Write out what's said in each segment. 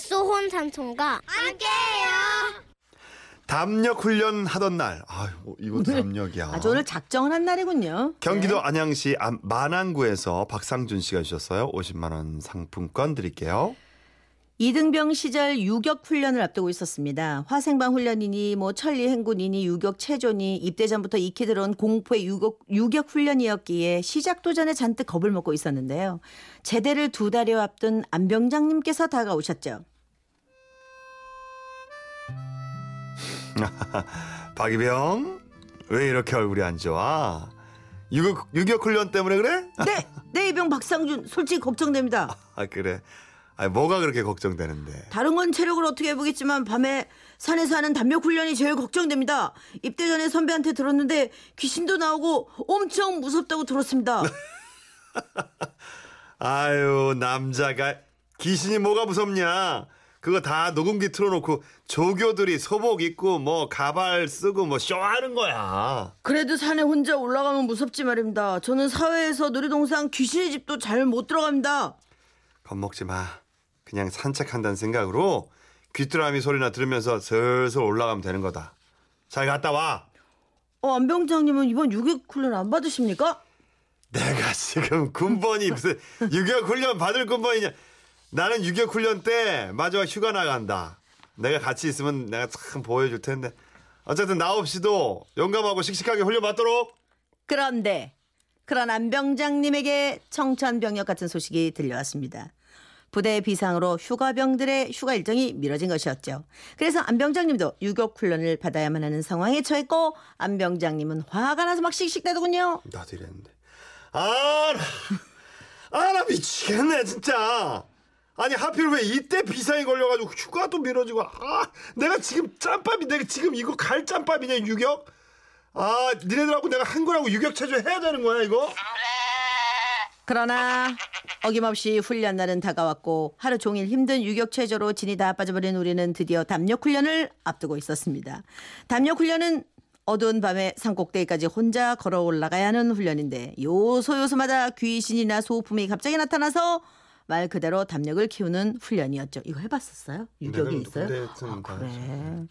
뱃소혼 삼촌과 함께해요. 담력 훈련 하던 날. 아유, 이거 담력이야. 아주 오늘 작정을 한 날이군요. 경기도 네. 안양시 안- 만안구에서 박상준 씨가 주셨어요. 50만 원 상품권 드릴게요. 이등병 시절 유격 훈련을 앞두고 있었습니다. 화생방 훈련이니 뭐 천리 행군이니 유격 체조니 입대 전부터 익히 들어온 공포의 유격, 유격 훈련이었기에 시작도 전에 잔뜩 겁을 먹고 있었는데요. 제대를 두 달여 앞둔 안병장님께서 다가오셨죠. 박이병, 왜 이렇게 얼굴이 안 좋아? 유격, 유격 훈련 때문에 그래? 네, 네 이병 박상준 솔직히 걱정됩니다. 아, 그래. 아, 뭐가 그렇게 걱정되는데? 다른 건 체력을 어떻게 해보겠지만 밤에 산에서 하는 담력 훈련이 제일 걱정됩니다. 입대 전에 선배한테 들었는데 귀신도 나오고 엄청 무섭다고 들었습니다. 아유, 남자가 귀신이 뭐가 무섭냐? 그거 다 녹음기 틀어놓고 조교들이 소복 입고 뭐 가발 쓰고 뭐 쇼하는 거야. 그래도 산에 혼자 올라가면 무섭지 말입니다. 저는 사회에서 놀이동산 귀신의 집도 잘 못 들어갑니다. 겁먹지 마. 그냥 산책한다는 생각으로 귀뚜라미 소리나 들으면서 슬슬 올라가면 되는 거다. 잘 갔다 와. 어, 안 병장님은 이번 유격 훈련 안 받으십니까? 내가 지금 군번이 무슨 유격 훈련 받을 군번이냐? 나는 유격 훈련 때 마지막 휴가 나간다. 내가 같이 있으면 내가 참 보여줄 텐데. 어쨌든 나 없이도 용감하고 씩씩하게 훈련 받도록. 그런데 그런 안병장님에게 청천벽력 같은 소식이 들려왔습니다. 부대 비상으로 휴가병들의 휴가 일정이 미뤄진 것이었죠. 그래서 안병장님도 유격 훈련을 받아야만 하는 상황에 처했고 안병장님은 화가 나서 막 씩씩대더군요. 나도 이랬는데. 아, 나, 아, 나 미치겠네, 진짜. 아니, 하필 왜 이때 비상이 걸려가지고 휴가도 미뤄지고, 아, 내가 지금 짬밥이, 내가 지금 이거 갈 짬밥이냐, 유격? 아, 니네들하고 내가 한 거라고 유격 체조 해야 되는 거야, 이거? 그러나 어김없이 훈련 날은 다가왔고 하루 종일 힘든 유격 체조로 진이 다 빠져버린 우리는 드디어 담력 훈련을 앞두고 있었습니다. 담력 훈련은 어두운 밤에 산꼭대기까지 혼자 걸어 올라가야 하는 훈련인데 요소요소마다 귀신이나 소품이 갑자기 나타나서 말 그대로 담력을 키우는 훈련이었죠. 이거 해봤었어요? 유격이 내가 있어요? 아, 다 그래.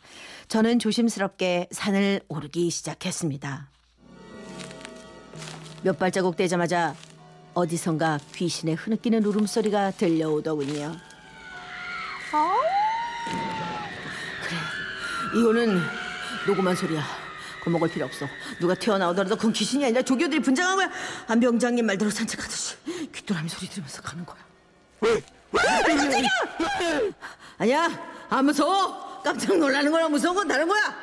저는 조심스럽게 산을 오르기 시작했습니다. 몇 발자국 떼자마자 어디선가 귀신의 흐느끼는 울음소리가 들려오더군요. 그래, 이거는 녹음한 소리야. 겁먹을 필요 없어. 누가 튀어나오더라도 그건 귀신이 아니라 조교들이 분장한 거야. 안 병장님 말대로 산책하듯이 귀뚜라미 소리 들으면서 가는 거야. 왜? 아니야, 안 무서워. 깜짝 놀라는 거랑 무서운 건 다른 거야.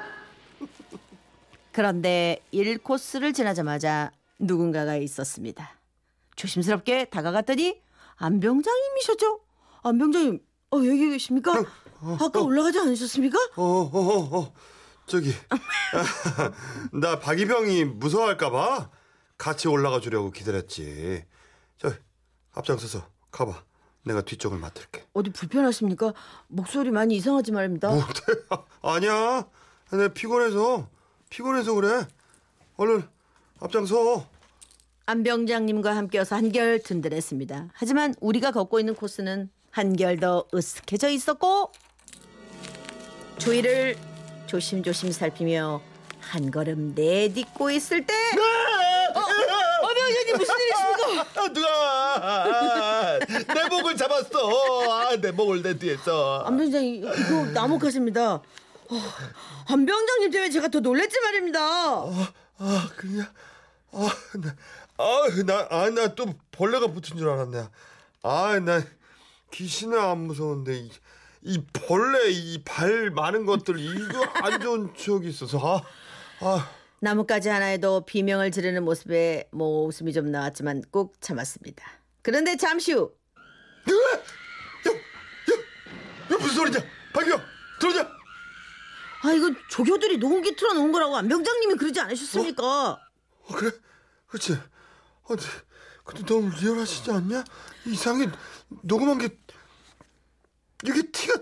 그런데 1코스를 지나자마자 누군가가 있었습니다. 조심스럽게 다가갔더니 안병장님이셨죠? 안병장님, 어, 여기 계십니까? 아까 올라가지 않으셨습니까? 어, 어, 어, 어. 저기. 나 박이병이 무서워할까봐 같이 올라가 주려고 기다렸지. 저, 앞장서서 가봐. 내가 뒤쪽을 맡을게. 어디 불편하십니까? 목소리 많이 이상하지 말입니다. 뭐, 아니야. 내가 피곤해서, 피곤해서 그래. 얼른 앞장서. 안병장님과 함께여서 한결 든든했습니다. 하지만 우리가 걷고 있는 코스는 한결 더 으쓱해져 있었고 주위를 조심조심 살피며 한 걸음 내딛고 있을 때 어, 안병장님 무슨 일이십니까? 아, 누가 내 목을 잡았어. 아, 내 목을 내 뒤에서. 안병장님 이거 나목하십니다. 어, 안병장님 때문에 제가 더 놀랬지 말입니다. 아, 그냥 아, 나, 아, 나, 아, 나 또 벌레가 붙은 줄 알았네. 아, 나 귀신은 안 무서운데 이, 이 벌레 이 발 많은 것들 이거 안 좋은 추억이 있어서 아, 아, 나뭇가지 하나에도 비명을 지르는 모습에 뭐 웃음이 좀 나왔지만 꾹 참았습니다. 그런데 잠시 후 이거 무슨 소리냐? 박이요, 들어오자. 아 이거 조교들이 녹음기 틀어놓은 거라고 안병장님이 그러지 않으셨습니까? 어, 그래, 그렇지. 어, 근데, 근데 너무 리얼하시지 않냐? 이상하게 녹음한 게 이게 티가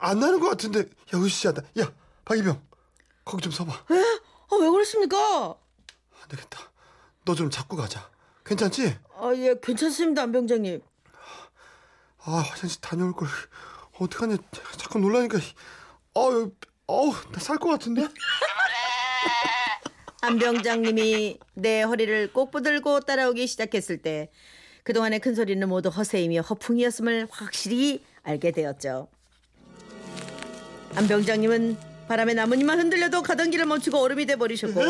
안 나는 것 같은데 야 으쌰하다. 야 박이병 거기 좀 서봐. 에? 아, 왜 그러십니까? 안 되겠다. 너 좀 잡고 가자. 괜찮지? 아 예 괜찮습니다 안병장님. 아 화장실 다녀올 걸 어떡하냐 자꾸 놀라니까 어우 어우 나 살 것 같은데 안병장님이 내 허리를 꼭 붙들고 따라오기 시작했을 때 그동안의 큰 소리는 모두 허세이며 허풍이었음을 확실히 알게 되었죠. 안 병장님은 바람에 나뭇잎만 흔들려도 가던 길을 멈추고 얼음이 돼 버리셨고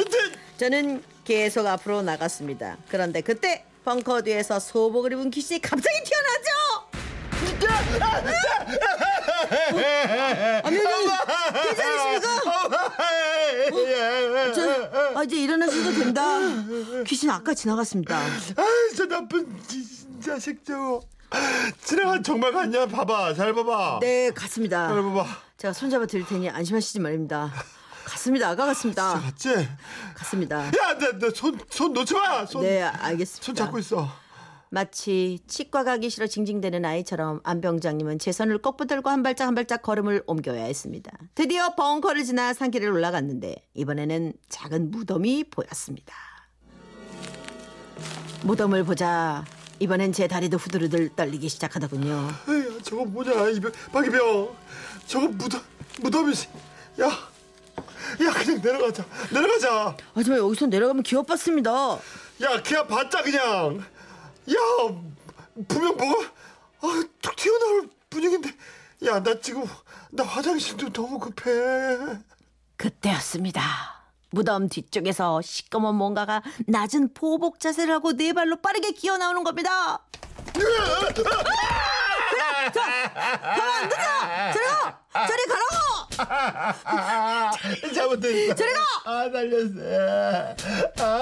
저는 계속 앞으로 나갔습니다. 그런데 그때 벙커 뒤에서 소복을 입은 귀신이 갑자기. 안병장님 괜찮으십니까? 저, 아, 이제 일어나셔도 된다. 귀신 아까 지나갔습니다. 아이 저 나쁜 지- 자식 저거 지나간 정말 갔냐 봐봐 잘 봐봐 네, 갔습니다. 잘 봐봐 제가 손잡아 드릴 테니 안심하시지 말입니다. 갔습니다. 아까 갔습니다. 맞지 갔습니다. 야나손 손 놓지 마 손 네, 알겠습니다. 손 잡고 있어 마치 치과 가기 싫어 징징대는 아이처럼 안병장님은 제 손을 꼭 붙들고 한 발짝 한 발짝 걸음을 옮겨야 했습니다. 드디어 벙커를 지나 산길을 올라갔는데 이번에는 작은 무덤이 보였습니다. 무덤을 보자 이번엔 제 다리도 후들후들 떨리기 시작하더군요. 에이, 저거 뭐냐 이병 박이병 저거 무덤 무덤이지 야 야 그냥 내려가자 내려가자 하지만 여기서 내려가면 기어봤습니다. 야 그냥 봤자 그냥 야 분명 뭐가 아, 툭 튀어나올 분위기인데 야 나 지금 나 화장실도 너무 급해 그때였습니다. 무덤 뒤쪽에서 시꺼먼 뭔가가 낮은 포복 자세를 하고 네 발로 빠르게 기어 나오는 겁니다. 가만 안 되죠? 저리 가! 저리 가라고! 잘못했어 저리 가! 아 날렸어 아.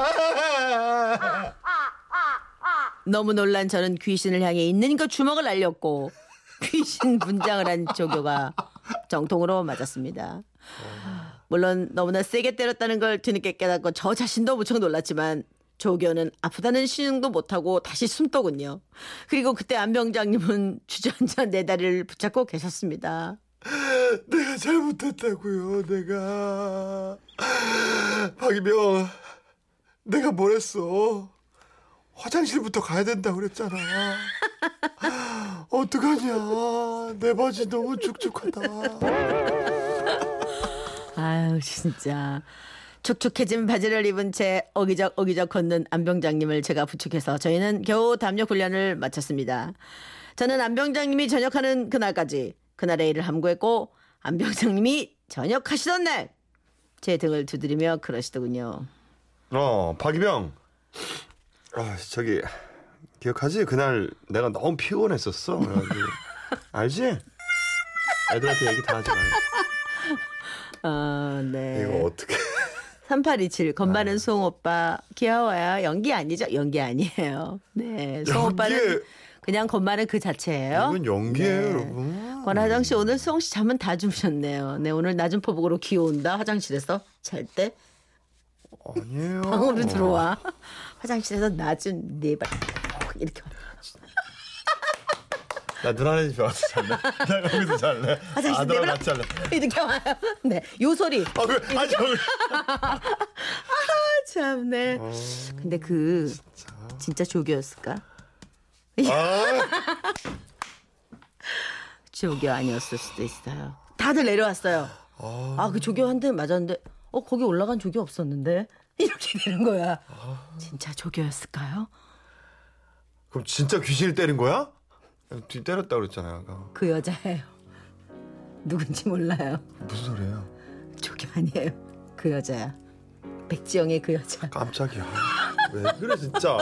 너무 놀란 저는 귀신을 향해 있는 그 주먹을 날렸고 귀신 분장을 한 조교가 정통으로 맞았습니다. 물론 너무나 세게 때렸다는 걸 뒤늦게 깨닫고 저 자신도 무척 놀랐지만 조교는 아프다는 신용도 못하고 다시 숨더군요. 그리고 그때 안병장님은 주저앉아 내 다리를 붙잡고 계셨습니다. 내가 잘못했다고요 내가 박이병 내가 뭘 했어 화장실부터 가야 된다고 그랬잖아. 어떡하냐. 내 바지 너무 축축하다. 아유 진짜. 축축해진 바지를 입은 채 어기적 어기적 걷는 안병장님을 제가 부축해서 저희는 겨우 담력 훈련을 마쳤습니다. 저는 안병장님이 전역하는 그날까지 그날의 일을 함구했고 안병장님이 전역하시던 날 제 등을 두드리며 그러시더군요. 어 박이병 아 저기 기억하지 그날 내가 너무 피곤했었어 알지 애들한테 얘기 다 하지 말고 아 네. 이거 어떻게 3827 건반은 송 오빠 귀여워요. 연기 아니죠? 연기 아니에요. 네. 송 오빠는 그냥 건반은 그 자체예요. 이건 연기예요 네. 여러분 권하정 씨 오늘 수홍 씨 잠은 다 주무셨네요. 네 오늘 낮은 포복으로 기어온다 화장실에서 잘 때 아니에요 방으로 들어와 화장실에서 낮은 네발 이렇게 나 누나네 집에 와서 잘래. 나 거기서 잘래. 화장실 아, 내버려 같이 잘래. 이렇게 와요. 네 요 소리 아, 그, 아, 저, 참네. 근데 그 진짜 조교였을까? 아, 조교 아니었을 수도 있어요. 다들 내려왔어요. 아 그 조교 한대 맞았는데 어 거기 올라간 조교 없었는데 이렇게 되는 거야. 진짜 조교였을까요? 그럼 진짜 귀신을 때린 거야? 뒤 때렸다 그랬잖아요. 아까. 그 여자예요. 누군지 몰라요. 무슨 소리예요? 조교 아니에요. 그 여자야. 백지영의 그 여자. 깜짝이야. 왜 그래 진짜?